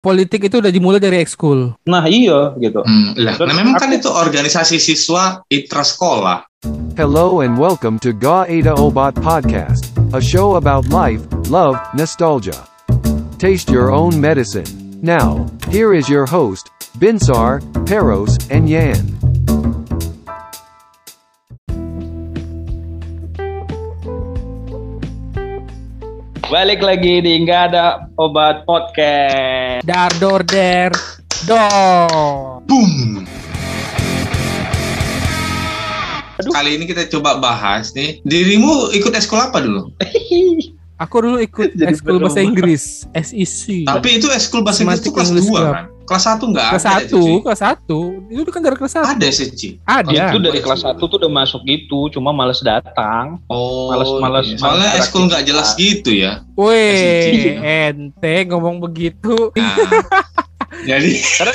politik itu udah dimulai dari ekskul. Nah iya gitu. Hmm, lah, Terus nah memang kan itu organisasi siswa itra sekolah. Hello and welcome to Ga Ada Obat Podcast, a show about life, love, nostalgia. Taste your own medicine. Now, here is your host, Binsar, Peros, and Yan. Balik lagi di nggak ada obat podcast. Dar dor der do. Boom. Kali ini kita coba bahas nih. Dirimu ikut eskul apa dulu? Aku dulu ikut Jadi ekskul bahasa. Inggris, SEC. Tapi itu eskul bahasa Inggris itu kelas English 2 Club. kan? Kelas 1 enggak kelas ada. satu, Cici. kelas satu. Itu kan dari kelas satu. Ada sih, Ci. Ada. Itu dari kelas 1 tuh udah masuk gitu, cuma males datang. Oh, Males-males iya. Soalnya males eskul nggak jelas gitu ya. Weh, ente ngomong begitu. Nah, jadi kan,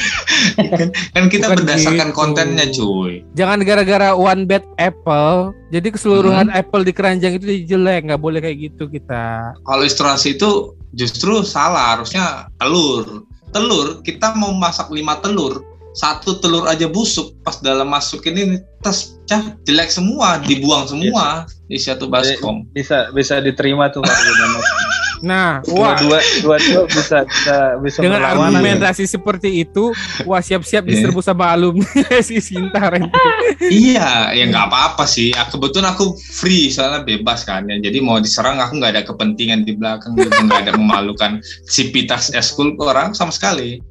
kan kita Bukan berdasarkan gitu. kontennya cuy. Jangan gara-gara one bad apple, jadi keseluruhan apple di keranjang itu jelek, nggak boleh kayak gitu kita. Kalau ilustrasi itu justru salah, harusnya telur. Telur, kita mau masak lima telur, satu telur aja busuk, pas dalam masukin ini tes cah jelek semua, dibuang semua di satu baskom. Bisa bisa diterima tuh. Nah, Dua wah, dua dua dua bisa bisa bisa dengan argumentasi seperti itu, wah siap-siap Iya. diserbu sama alumni si Sinta iya, ya nggak apa-apa sih. Ah, Kebetulan aku free soalnya bebas kan ya. Jadi mau diserang aku nggak ada kepentingan di belakang nggak ada memalukan sipitas eskul orang sama sekali.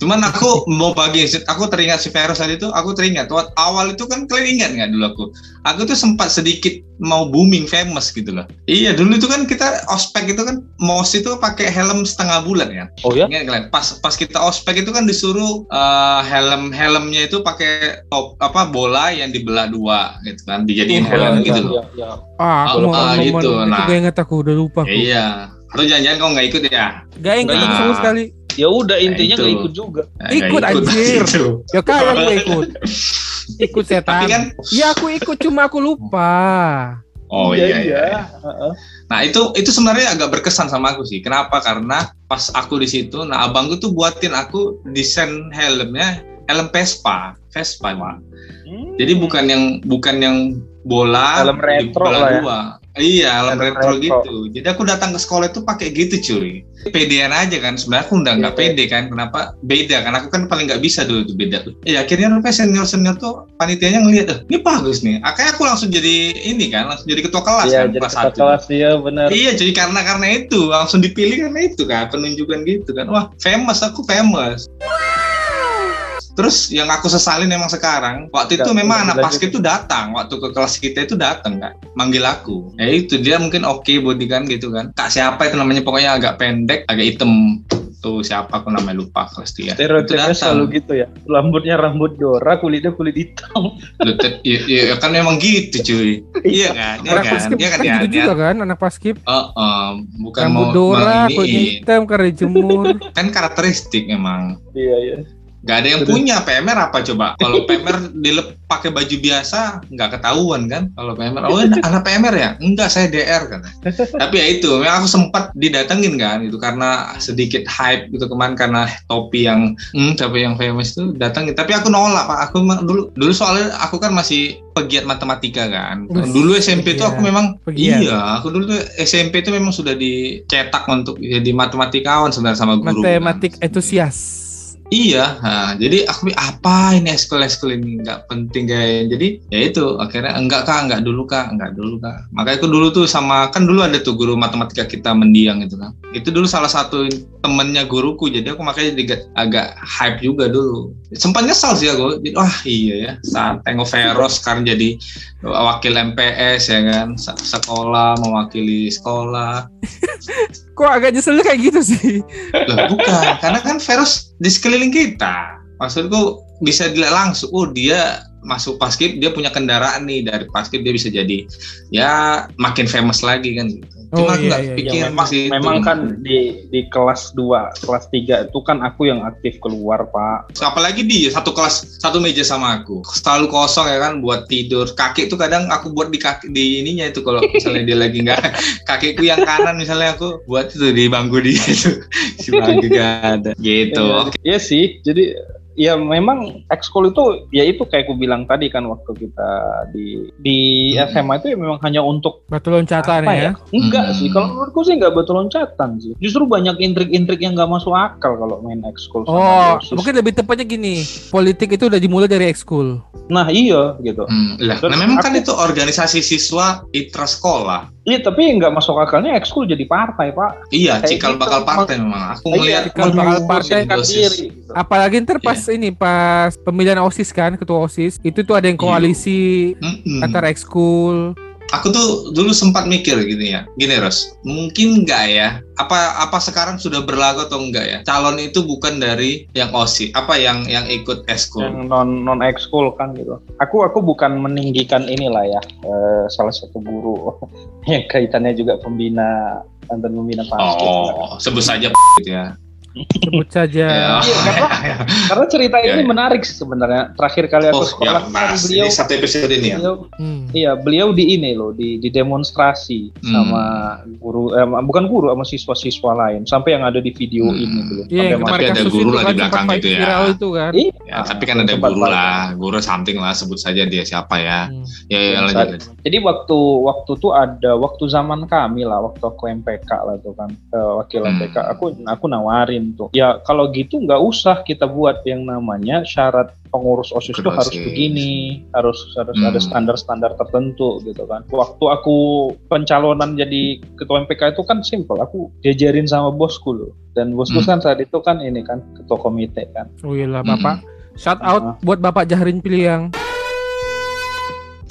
Cuman aku mau bagi, aku teringat si Feros tadi itu, aku teringat waktu awal itu kan kalian ingat nggak dulu aku? Aku tuh sempat sedikit mau booming famous gitu loh. Iya dulu itu kan kita ospek itu kan mos itu pakai helm setengah bulan kan. Oh ya? Ingat kalian? Pas pas kita ospek itu kan disuruh eh, helm helmnya itu pakai top apa bola yang dibelah dua gitu kan dijadiin Oh, helm iya, gitu Iya, loh. iya. Ah, aku Ah, mau ah, ngomong gitu, itu nah. gak inget aku udah lupa aku. Iya. Atau jangan-jangan kau nggak ikut ya? Gak inget Nah. aku sama sekali. Ya udah intinya itu. nggak ikut juga. Nah, nggak Ikut, anjir. Ya kalian gue ikut. Ikut Tapi setan. kan, Ya aku ikut cuma aku lupa. oh iya, iya. Heeh. Nah itu itu sebenarnya agak berkesan sama aku sih. Kenapa? Karena pas aku di situ, nah abangku tuh buatin aku desain helmnya helm Vespa, Vespa pak. Hmm. Jadi bukan yang bukan yang bola Helm retro dibelah lah ya. dua. Iya, Helm retro, retro. gitu. Jadi aku datang ke sekolah itu pakai gitu cuy. Pedean aja kan. Sebenarnya aku udah nggak Iya. pede kan. Kenapa? Beda kan. Aku kan paling nggak bisa dulu tuh beda tuh. Iya, akhirnya rupanya senior senior tuh panitianya ngeliat, eh, ini bagus nih. Akhirnya aku langsung jadi ini kan, langsung jadi ketua kelas Iya, kan jadi kelas ketua kelas ya benar. Iya, jadi karena karena itu langsung dipilih karena itu kan penunjukan gitu kan. Wah, famous aku famous. Terus yang aku sesalin emang sekarang, waktu itu Nggak, memang anak basket itu datang, waktu ke kelas kita itu datang kan, manggil aku. Ya itu dia mungkin oke body kan gitu kan. Kak siapa itu namanya pokoknya agak pendek, agak hitam. Tuh siapa aku namanya lupa kelas dia. Itu Stereotipnya datang. selalu gitu ya. Rambutnya rambut Dora, kulitnya kulit hitam. Tet- Iya iya, kan memang gitu cuy. Iya kan, iya Anak kan, paskib iya kan kan ya. gitu juga kan anak paskib. Oh, oh, bukan Rambut mau Dora, kulitnya iniin. hitam karena dijemur. kan karakteristik emang. Iya, iya. Gak ada yang punya PMR apa coba? Kalau PMR dilep pakai baju biasa nggak ketahuan kan? Kalau PMR, oh anak PMR ya? Enggak, saya DR kan. Tapi ya itu, memang aku sempat didatengin kan, itu karena sedikit hype gitu kemarin karena topi yang, hmm, topi yang famous itu datangin. Tapi aku nolak pak, aku dulu, dulu soalnya aku kan masih pegiat matematika kan. Dulu SMP itu aku memang, Pegiat. iya, aku dulu tuh SMP itu memang sudah dicetak untuk jadi matematikawan sebenarnya sama guru. kan. Matematik entusias. Iya, nah, jadi aku apa ini eskul-eskul ini nggak penting guys. Jadi ya itu akhirnya enggak kak, enggak dulu kak, enggak dulu kak. Makanya aku dulu tuh sama kan dulu ada tuh guru matematika kita mendiang itu kan. Itu dulu salah satu temennya guruku, jadi aku makanya juga agak hype juga dulu. Sempat nyesal sih aku, jadi, wah iya ya saat tengok Veros sekarang jadi wakil MPS ya kan, Se- sekolah mewakili sekolah. Kok agak nyesel kayak gitu sih? Loh, bukan, karena kan Veros di sekeliling kita. Maksudku bisa dilihat langsung, oh dia masuk paskib dia punya kendaraan nih dari paskib dia bisa jadi ya makin famous lagi kan gitu. Oh, Cuma iya, nggak iya, iya. pikir Ya, memang, itu. memang kan di di kelas 2, kelas 3 itu kan aku yang aktif keluar, Pak. apalagi dia satu kelas satu meja sama aku selalu kosong ya kan buat tidur kaki tuh kadang aku buat di kaki di ininya itu kalau misalnya dia lagi nggak kakiku yang kanan misalnya aku buat itu di bangku dia itu si bangku gak ada gitu Iya, iya sih. Jadi ya memang ekskul itu ya itu kayak aku bilang tadi kan waktu kita di di Hmm. SMA itu ya memang hanya untuk Batu loncatan ya. ya? Enggak Hmm. sih. Kalau menurutku sih enggak betul loncatan sih. Justru banyak intrik-intrik yang enggak masuk akal kalau main ekskul Oh, dosis. mungkin lebih tepatnya gini. Politik itu udah dimulai dari ekskul. Nah, iya gitu. Hmm, lah, nah memang kan aku- itu organisasi siswa itra sekolah Iya, tapi enggak masuk akalnya ekskul jadi partai, Pak. iya Kayak cikal gitu. bakal partai memang aku Iya, cikal bakal partai. Kan diri, gitu. Apalagi ntar pas ini pas pemilihan OSIS kan, ketua OSIS, itu tuh ada yang Iya. koalisi Mm-mm. antara ekskul. Aku tuh dulu sempat mikir gini ya. Gini Ros. Mungkin enggak ya? Apa apa sekarang sudah berlaku atau enggak ya? Calon itu bukan dari yang osi. Apa yang yang ikut eskul yang non non ekskul kan gitu. Aku aku bukan meninggikan inilah ya eh, salah satu guru yang kaitannya juga pembina mantan pembina basket. oh sebut saja gitu ya Sebut saja. Ya. Iya, karena, karena cerita Ya, ini ya. menarik sih sebenarnya. Terakhir kali aku oh sekolah ya kan beliau ini satu episode ini ya beliau Hmm. Iya, beliau di ini loh, di, di demonstrasi Hmm. sama guru, eh, bukan guru, sama siswa-siswa lain, sampai yang ada di video Hmm. ini dulu. Iya, Sampai Tapi ada guru lah kan di belakang itu ya. viral itu kan. Iya, ya tapi kan ada guru lah guru something lah sebut saja dia siapa ya Hmm. ya, ya lanjut, lanjut. Jadi waktu waktu tuh ada waktu zaman kami lah, waktu aku MPK lah tuh kan, eh, wakil Hmm. MPK, aku aku nawarin tuh. Ya kalau gitu nggak usah kita buat yang namanya syarat pengurus osis itu harus begini, harus harus Hmm. ada standar-standar tertentu gitu kan. Waktu aku pencalonan jadi ketua MPK itu kan simpel, aku diajarin sama bosku loh. Dan bosku Hmm. kan saat itu kan ini kan ketua komite kan. Oh iya lah Hmm. Bapak. Shout out Ah. buat Bapak Jahrin Piliang.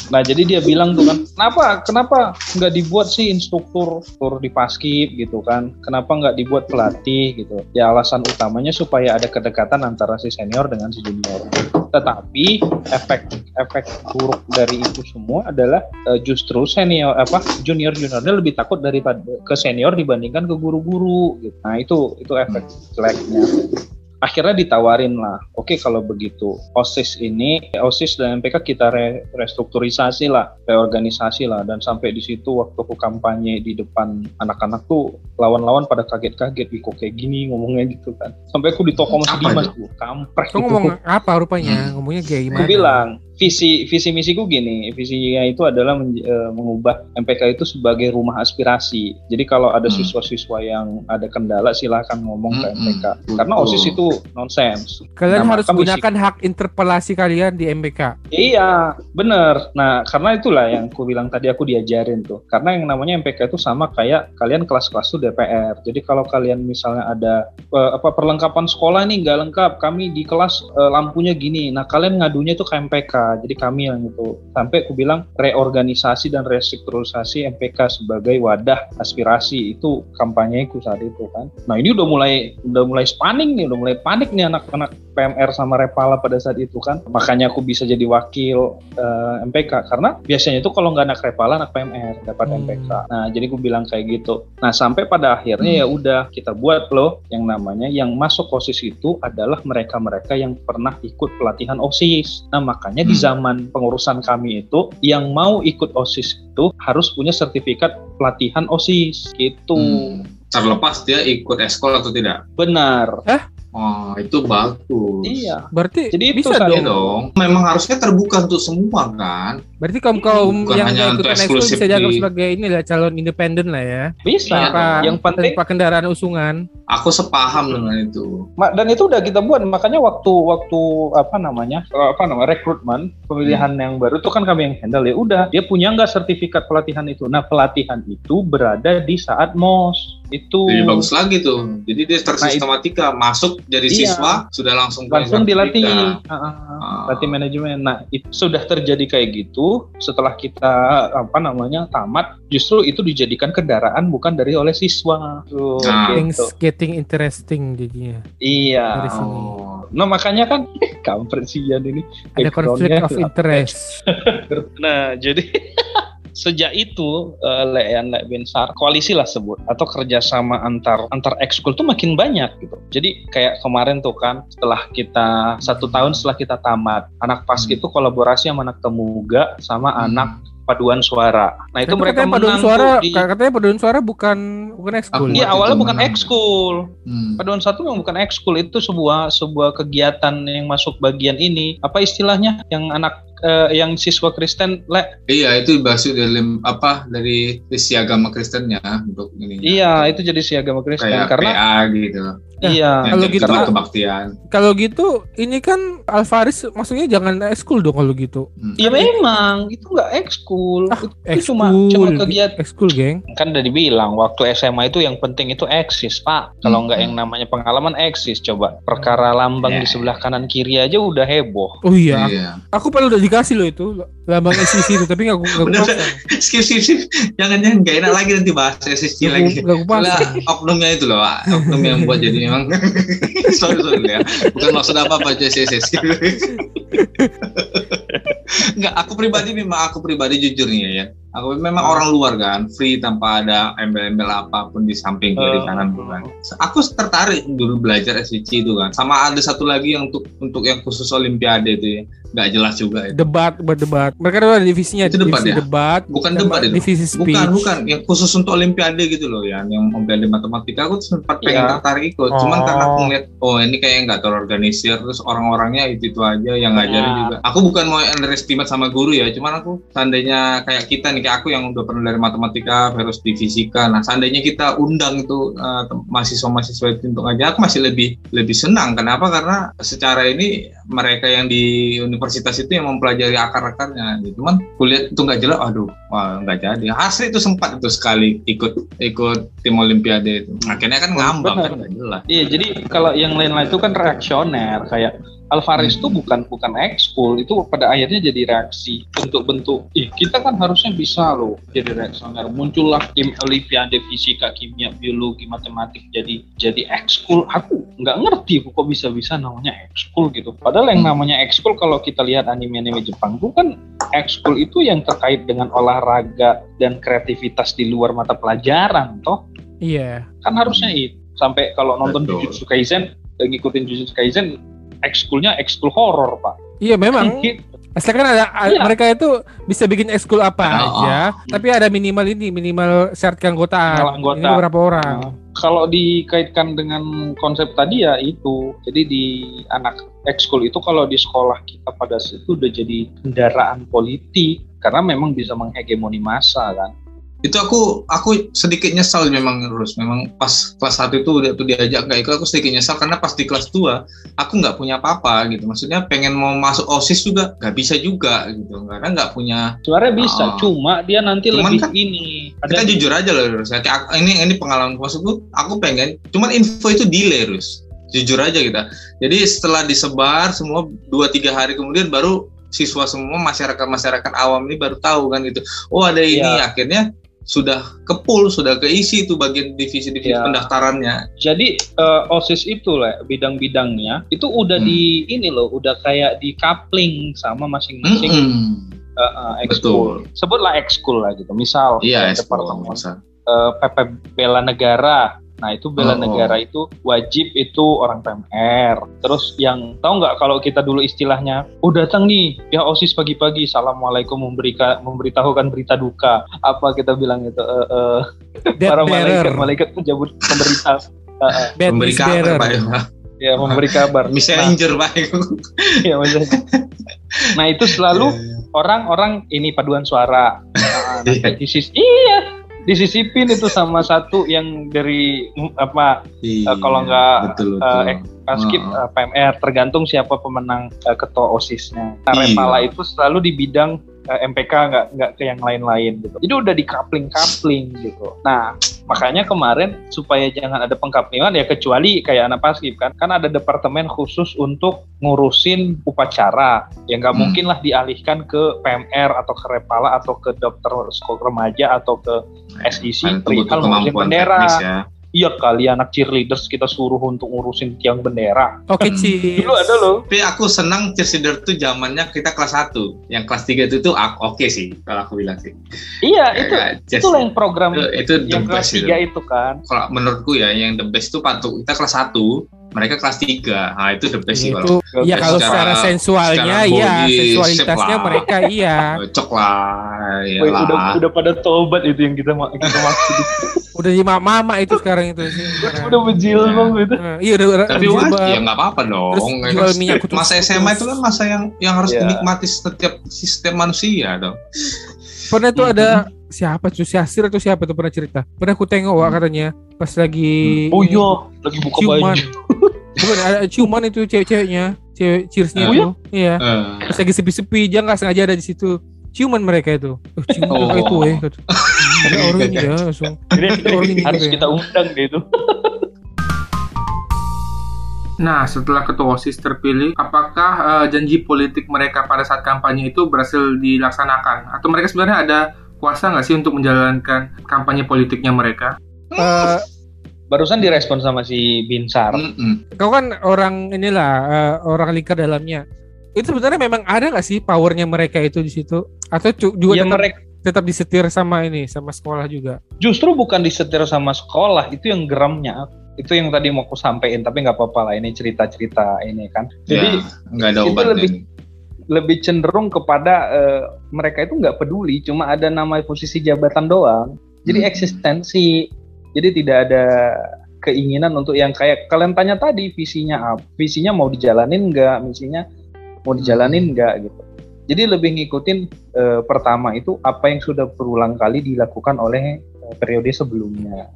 Nah jadi dia bilang tuh kan, kenapa kenapa nggak dibuat sih instruktur tur di paskib gitu kan? Kenapa nggak dibuat pelatih gitu? Ya alasan utamanya supaya ada kedekatan antara si senior dengan si junior. Tetapi efek efek buruk dari itu semua adalah eh, justru senior apa junior juniornya lebih takut daripada ke senior dibandingkan ke guru-guru. Gitu. Nah itu itu efek jeleknya akhirnya ditawarin lah oke kalau begitu osis ini osis dan MPK kita re- restrukturisasi lah reorganisasi lah dan sampai di situ waktu aku kampanye di depan anak-anak tuh lawan-lawan pada kaget-kaget ih kok kayak gini ngomongnya gitu kan sampai aku ditokom Apa sama Dimas tuh kampret Kau gitu. ngomong apa rupanya? Ngomongnya kayak Aku gimana? bilang visi visi misiku gini visinya itu adalah men- eh, mengubah MPK itu sebagai rumah aspirasi jadi kalau ada Hmm. siswa-siswa yang ada kendala silahkan ngomong ke Hmm, MPK hmm, karena betul. osis itu nonsens Kalian Nah, harus maka misi- gunakan hak interpelasi kalian di MBK. Iya, bener. Nah, karena itulah yang aku bilang tadi aku diajarin tuh. Karena yang namanya MPK itu sama kayak kalian kelas-kelas tuh DPR. Jadi kalau kalian misalnya ada eh, apa perlengkapan sekolah nih nggak lengkap, kami di kelas eh, lampunya gini. Nah, kalian ngadunya tuh ke MPK. Jadi kami yang itu. Sampai aku bilang reorganisasi dan restrukturisasi MPK sebagai wadah aspirasi itu kampanyeku saat itu kan. Nah, ini udah mulai udah mulai spanning nih, udah mulai panik nih anak-anak PMR sama Repala pada saat itu kan. Makanya aku bisa jadi wakil eh, MPK karena biasanya itu kalau nggak anak Repala anak PMR dapat Hmm. MPK. Nah, jadi aku bilang kayak gitu. Nah, sampai pada akhirnya ya udah kita buat loh yang namanya yang masuk OSIS itu adalah mereka-mereka yang pernah ikut pelatihan OSIS. Nah, makanya di Hmm. Zaman pengurusan kami itu yang mau ikut OSIS itu harus punya sertifikat pelatihan OSIS gitu. Hmm. terlepas dia ikut eskol atau tidak Benar. Oh itu bagus Iya. Berarti Jadi itu bisa Iya dong. dong memang harusnya terbuka untuk semua kan Berarti kaum kaum Bukan yang hanya ekskul eksklusif bisa dianggap di- sebagai ini lah calon independen lah ya. Bisa. Tanpa, yang penting tanpa kendaraan usungan. aku sepaham dengan itu dan itu udah kita buat makanya waktu waktu apa namanya eh, apa namanya rekrutmen pemilihan Hmm. yang baru itu kan kami yang handle ya udah dia punya nggak sertifikat pelatihan itu nah pelatihan itu berada di saat mos itu lebih bagus lagi tuh jadi dia tersistematika masuk jadi Iya. siswa sudah langsung langsung dilatih. Ah, ah, Ah. latih manajemen nah itu sudah terjadi kayak gitu setelah kita apa namanya tamat justru itu dijadikan kendaraan bukan dari oleh siswa Tuh, Nah. gitu. Things getting interesting jadinya. iya Dari sini. Oh. Nah makanya kan kampret sih ini. Ada konflik of interest. Nah, jadi sejak itu eh, Lean Lek Bensar koalisi lah sebut atau kerjasama antar antar ekskul tuh makin banyak gitu. Jadi kayak kemarin tuh kan setelah kita satu tahun setelah kita tamat anak paski Hmm. itu kolaborasi sama anak temuga sama anak paduan suara. Nah itu Tapi mereka katanya paduan suara, di, katanya paduan suara bukan bukan ekskul. Iya awalnya itu bukan ekskul. Hmm. Paduan satu memang bukan ekskul itu sebuah sebuah kegiatan yang masuk bagian ini. Apa istilahnya yang anak eh, yang siswa Kristen le Iya itu masuk dalam apa dari sisi agama Kristennya untuk ini. Iya, itu jadi si agama Kristen kayak karena PA gitu. iya, kalau gitu- kebaktian. Kalau gitu, ini kan Alvaris maksudnya jangan ekskul dong kalau gitu. Hmm. ya memang itu nggak ekskul. Ah, itu cuma Ekskul, cuma kegiatan ekskul geng. kan udah dibilang waktu SMA itu yang penting itu eksis, Pak. Kalau Hmm. nggak yang namanya pengalaman eksis coba. Perkara lambang Ya. di sebelah kanan kiri aja udah heboh. Oh iya, Iya. aku padahal udah dikasih loh itu lambang SCC itu, tapi nggak nggak Bener. kupasang. skip skip skip. Jangan jangan nggak enak lagi nanti bahas SSC lagi. Nggak kupasang. Soalnya oknumnya itu loh, Pak. oknum yang buat jadi memang. sorry sorry ya. Bukan maksud apa apa SSC. Enggak, aku pribadi memang aku pribadi jujur nih ya. Aku memang orang luar kan, free tanpa ada embel-embel apa pun di samping kiri Oh. kanan bukan. Aku tertarik dulu belajar SCC itu kan. Sama ada satu lagi yang untuk untuk yang khusus Olimpiade itu ya. Nggak jelas juga itu. Debat, berdebat. Mereka ada divisinya, Itu debat divisi ya? debat, Bukan debat itu. divisi speech. Bukan, bukan. Yang khusus untuk Olimpiade gitu loh ya. Yang Olimpiade Matematika aku sempat pengen Iya. tertarik ikut. Cuman Oh. karena aku ngeliat, oh ini kayak nggak terorganisir. Terus orang-orangnya itu-itu aja yang ngajarin Iya. juga. Aku bukan mau underestimate sama guru ya. Cuman aku seandainya kayak kita nih, kayak aku yang udah pernah dari matematika, harus di fisika. Nah seandainya kita undang itu tem- mahasiswa-mahasiswa itu untuk ngajar, aku masih lebih lebih senang. Kenapa? Karena secara ini mereka yang di universitas itu yang mempelajari akar-akarnya. Gitu. Cuman kulihat itu nggak jelas, aduh, wah nggak jadi. Asli itu sempat itu sekali ikut ikut tim Olimpiade itu. Akhirnya kan ngambang kan nggak jelas. Iya, jadi kalau yang lain-lain itu kan reaksioner kayak Alvarez itu bukan bukan ekskul itu pada akhirnya jadi reaksi untuk bentuk ih kita kan harusnya bisa loh jadi reaksioner muncullah tim olimpiade fisika kimia biologi matematik jadi jadi ekskul. Aku nggak ngerti kok bisa bisa namanya ekskul gitu. Padahal yang namanya ekskul kalau kita lihat anime-anime Jepang itu kan ekskul itu yang terkait dengan olahraga dan kreativitas di luar mata pelajaran toh. Iya. kan harusnya itu sampai kalau nonton Betul. Jujutsu Kaisen ngikutin Jujutsu Kaisen ekskulnya ekskul horor pak Iya memang. Gitu. Asli kan ada Iya. mereka itu bisa bikin ekskul apa Oh. aja, tapi ada minimal ini, minimal syarat keanggotaan. Minimal anggota. Ini berapa orang? Nah, kalau dikaitkan dengan konsep tadi ya itu jadi di anak ekskul itu kalau di sekolah kita pada saat itu udah jadi kendaraan politik karena memang bisa menghegemoni massa kan itu aku aku sedikit nyesal memang terus memang pas kelas satu itu udah tuh diajak nggak ikut aku sedikit nyesal karena pas di kelas 2 aku nggak punya apa-apa gitu. Maksudnya pengen mau masuk osis juga nggak bisa juga gitu. Karena nggak punya sebenarnya bisa Oh. cuma dia nanti lebih kan ini. kita jujur aja loh Rus. Kayak aku- ini ini pengalaman maksudku aku pengen cuman info itu delay Rus. Jujur aja kita. Jadi setelah disebar semua dua tiga hari kemudian baru siswa semua masyarakat masyarakat awam ini baru tahu kan gitu. Oh ada ini Iya. akhirnya sudah kepul sudah keisi itu bagian divisi-divisi Iya. pendaftarannya Jadi eh, OSIS itu lah bidang-bidangnya itu udah Hmm. di ini loh, udah kayak di coupling sama masing-masing Mm-mm. eh, eh, ekskul. Sebutlah ekskul lah gitu. Misal ekspor departemen masa. eh, PP Bela Negara. Nah itu bela Oh. negara itu wajib itu orang PMR. Terus yang tahu nggak kalau kita dulu istilahnya, oh datang nih ya osis pagi-pagi, assalamualaikum memberika, memberitahukan berita duka. Apa kita bilang itu? Eh, eh, Death para malaikat malaikat penjabut pemberita. Bad memberi kabar bearer. Pak ya. ya memberi kabar. Nah, messenger Pak iya, maksudnya. nah itu selalu orang-orang ini paduan suara. Nah, nanti Iya. disis- iya disisipin itu sama satu yang dari mm, apa Iya, kalau nggak, eh, ek- skip eh, PMR tergantung siapa pemenang eh, ketua osisnya. Nah, Iya. Repala itu selalu di bidang eh, MPK nggak nggak ke yang lain-lain gitu. Jadi udah di coupling coupling gitu. Nah makanya kemarin supaya jangan ada pengkaplingan ya kecuali kayak anak paskib kan kan ada departemen khusus untuk ngurusin upacara yang nggak Hmm. mungkin lah dialihkan ke PMR atau ke Repala atau ke dokter sekolah remaja atau ke SEC Kan perihal ngurusin bendera ya. Iya kali anak cheerleaders kita suruh untuk ngurusin tiang bendera. Oke, Ci. Dulu ada loh. Tapi aku senang cheerleader tuh zamannya kita kelas 1. Yang kelas 3 itu tuh oke sih kalau aku bilang sih. Iya, Kayak itu cheers- itulah yang program itu, itu yang kelas best itu. 3 itu kan. Kalau menurutku ya yang the best tuh patu kita kelas 1, mereka kelas 3. Nah, itu the best sih itu kalau ya Secara- kalau secara sensualnya secara iya body sensualitasnya lah. mereka iya cocok lah. Ya Woi, udah udah pada tobat itu yang kita kita maksud. udah jadi mama itu sekarang itu sih udah berjilbab itu. Nah, iya udah udah Tapi wajib ya nggak apa-apa dong. Terus Ya jual minyak masa. SMA itu kan masa yang yang harus Iya. dinikmati setiap sistem manusia dong. pernah tuh ada siapa? Tuh Syasir atau siapa tuh pernah cerita? Pernah aku tengok wah katanya pas lagi Oh iya, lagi buka ciuman. baju. bukan ada ciuman itu cewek-ceweknya cewek cheersnya Oh, itu. iya? Eh, pas lagi sepi-sepi dia nggak sengaja ada di situ. Ciuman mereka itu. Oh, ciuman Oh. itu eh kata. Ada orang ini ya langsung. Jadi Orang ini harus ya. kita undang deh itu. Nah, setelah ketua OSIS terpilih, apakah eh, janji politik mereka pada saat kampanye itu berhasil dilaksanakan? Atau mereka sebenarnya ada kuasa nggak sih untuk menjalankan kampanye politiknya mereka? Eh, Barusan direspon sama si Binsar. mm-mm. kau kan orang inilah eh, orang lingkar dalamnya itu sebenarnya memang ada nggak sih powernya mereka itu di situ atau cu- juga Ya tetap, mereka tetap disetir sama ini sama sekolah juga justru bukan disetir sama sekolah, itu yang geramnya. Itu yang tadi mau aku sampein, tapi nggak apa-apa lah ini cerita-cerita ini kan. Jadi Ya, nggak ada itu obatnya. Lebih cenderung kepada eh, mereka itu nggak peduli, cuma ada nama posisi jabatan doang. Jadi Hmm. eksistensi. Jadi tidak ada keinginan untuk yang kayak kalian tanya tadi visinya apa? Visinya mau dijalanin nggak? Misinya mau dijalanin nggak gitu. Jadi lebih ngikutin eh, pertama itu apa yang sudah berulang kali dilakukan oleh eh, periode sebelumnya.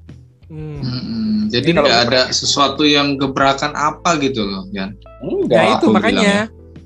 Hmm. Mm-mm. Jadi nggak ada sesuatu yang gebrakan apa gitu loh, Jan. Enggak. ya itu makanya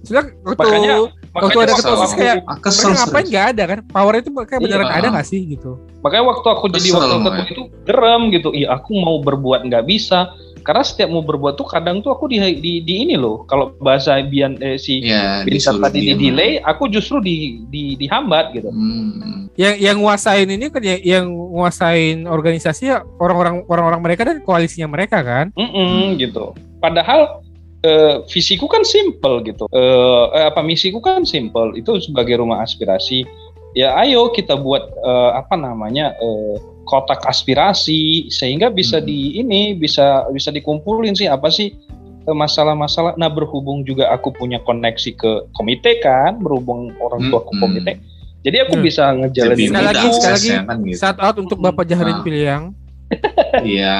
sebenarnya waktu Makanya- waktu ada waktu ketua OSIS kayak mereka ngapain serius. nggak ada kan power itu kayak beneran Iya. ada nggak sih gitu Makanya waktu aku jadi Kesel, Moy. ketua itu gerem gitu. Iya aku mau berbuat nggak bisa. Karena setiap mau berbuat tuh kadang tuh aku di, di, di ini loh. Kalau bahasa Bian eh, si Ya, disuruh tadi di delay, aku justru di, di dihambat gitu. Hmm. yang yang nguasain ini kan ya- yang nguasain organisasi ya orang-orang orang-orang mereka dan koalisinya mereka kan Mm-mm, gitu. Padahal eh, visiku kan simple gitu. Eh, eh, apa misiku kan simple. Itu sebagai rumah aspirasi. Ya ayo kita buat eh, apa namanya eh, kotak aspirasi sehingga bisa Hmm. di ini bisa bisa dikumpulin sih apa sih eh, masalah-masalah. Nah berhubung juga aku punya koneksi ke komite kan, berhubung orang tua ke Hmm. komite. Jadi aku Hmm. bisa ngejalanin Sekali lagi, sekali lagi. kan gitu. shout out untuk bapak Jahrin Ah. Piliang Iya.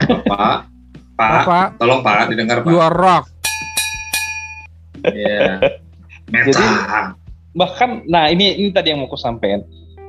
Bapak, Pak, bapak tolong Pak didengar you Pak. are rock Iya. Meta. Jadi- bahkan nah ini ini tadi yang mau aku sampaikan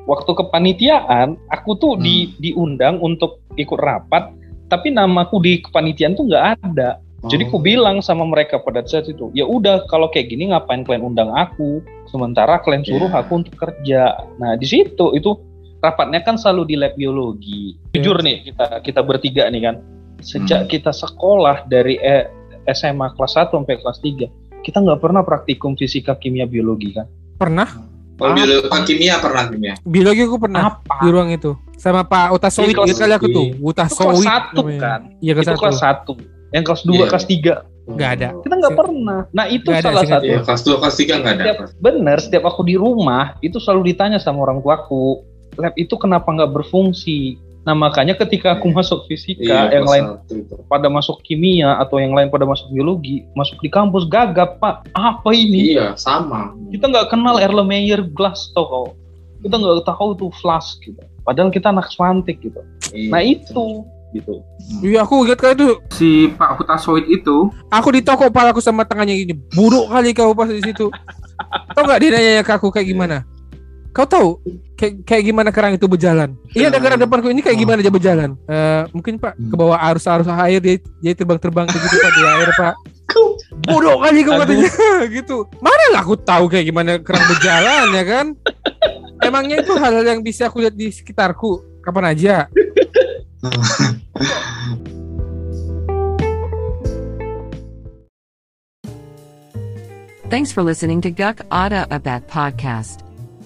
waktu kepanitiaan aku tuh di Hmm. diundang untuk ikut rapat tapi namaku di kepanitiaan tuh nggak ada jadi aku Oh. bilang sama mereka pada saat itu ya udah kalau kayak gini ngapain kalian undang aku sementara kalian suruh Iya. aku untuk kerja nah di situ itu rapatnya kan selalu di lab biologi jujur nih kita kita bertiga nih kan sejak Hmm. kita sekolah dari eh, SMA kelas 1 sampai kelas 3 kita nggak pernah praktikum fisika kimia biologi kan? Pernah? Kalau biologi Pak kimia pernah kimia. biologi aku pernah apa? di ruang itu. Sama Pak kelas- gitu kali aku tuh. itu kelas Utasowit satu namanya. kan? Iya kelas itu satu kelas satu. yang kelas dua Iya. kelas tiga. Nggak ada. kita nggak pernah. Nah itu Nggak ada, salah singkat. satu. Iya, kelas 2, kelas 3 enggak ada. setiap, bener setiap aku di rumah itu selalu ditanya sama orang tuaku lab itu kenapa nggak berfungsi nah makanya ketika aku Iya. masuk fisika Iya, yang lain itu. pada masuk kimia atau yang lain pada masuk biologi masuk di kampus gagap pak apa ini? Iya, sama. kita nggak kenal Erlenmeyer Glasgow kau? Kita nggak tahu tuh flash gitu. Padahal kita anak swantik gitu. Iya. nah itu. Gitu. Iya aku ingat kali itu. Si Pak Hutasoid itu. Aku di toko pala aku sama tangannya gini buruk kali kau pas di situ. Tau nggak dia nanya ke aku kayak gimana kau tahu kayak, kayak gimana kerang itu berjalan? Iya Hmm. negara depanku ini kayak gimana dia berjalan? Eh, mungkin pak Hmm. ke bawah arus arus air dia dia terbang terbang gitu pak di air pak. Bodoh kali kau katanya gitu. Mana lah aku tahu kayak gimana kerang berjalan ya kan? Emangnya itu hal-hal yang bisa aku lihat di sekitarku? Kapan aja? Thanks for listening to Guk Ada Abat podcast.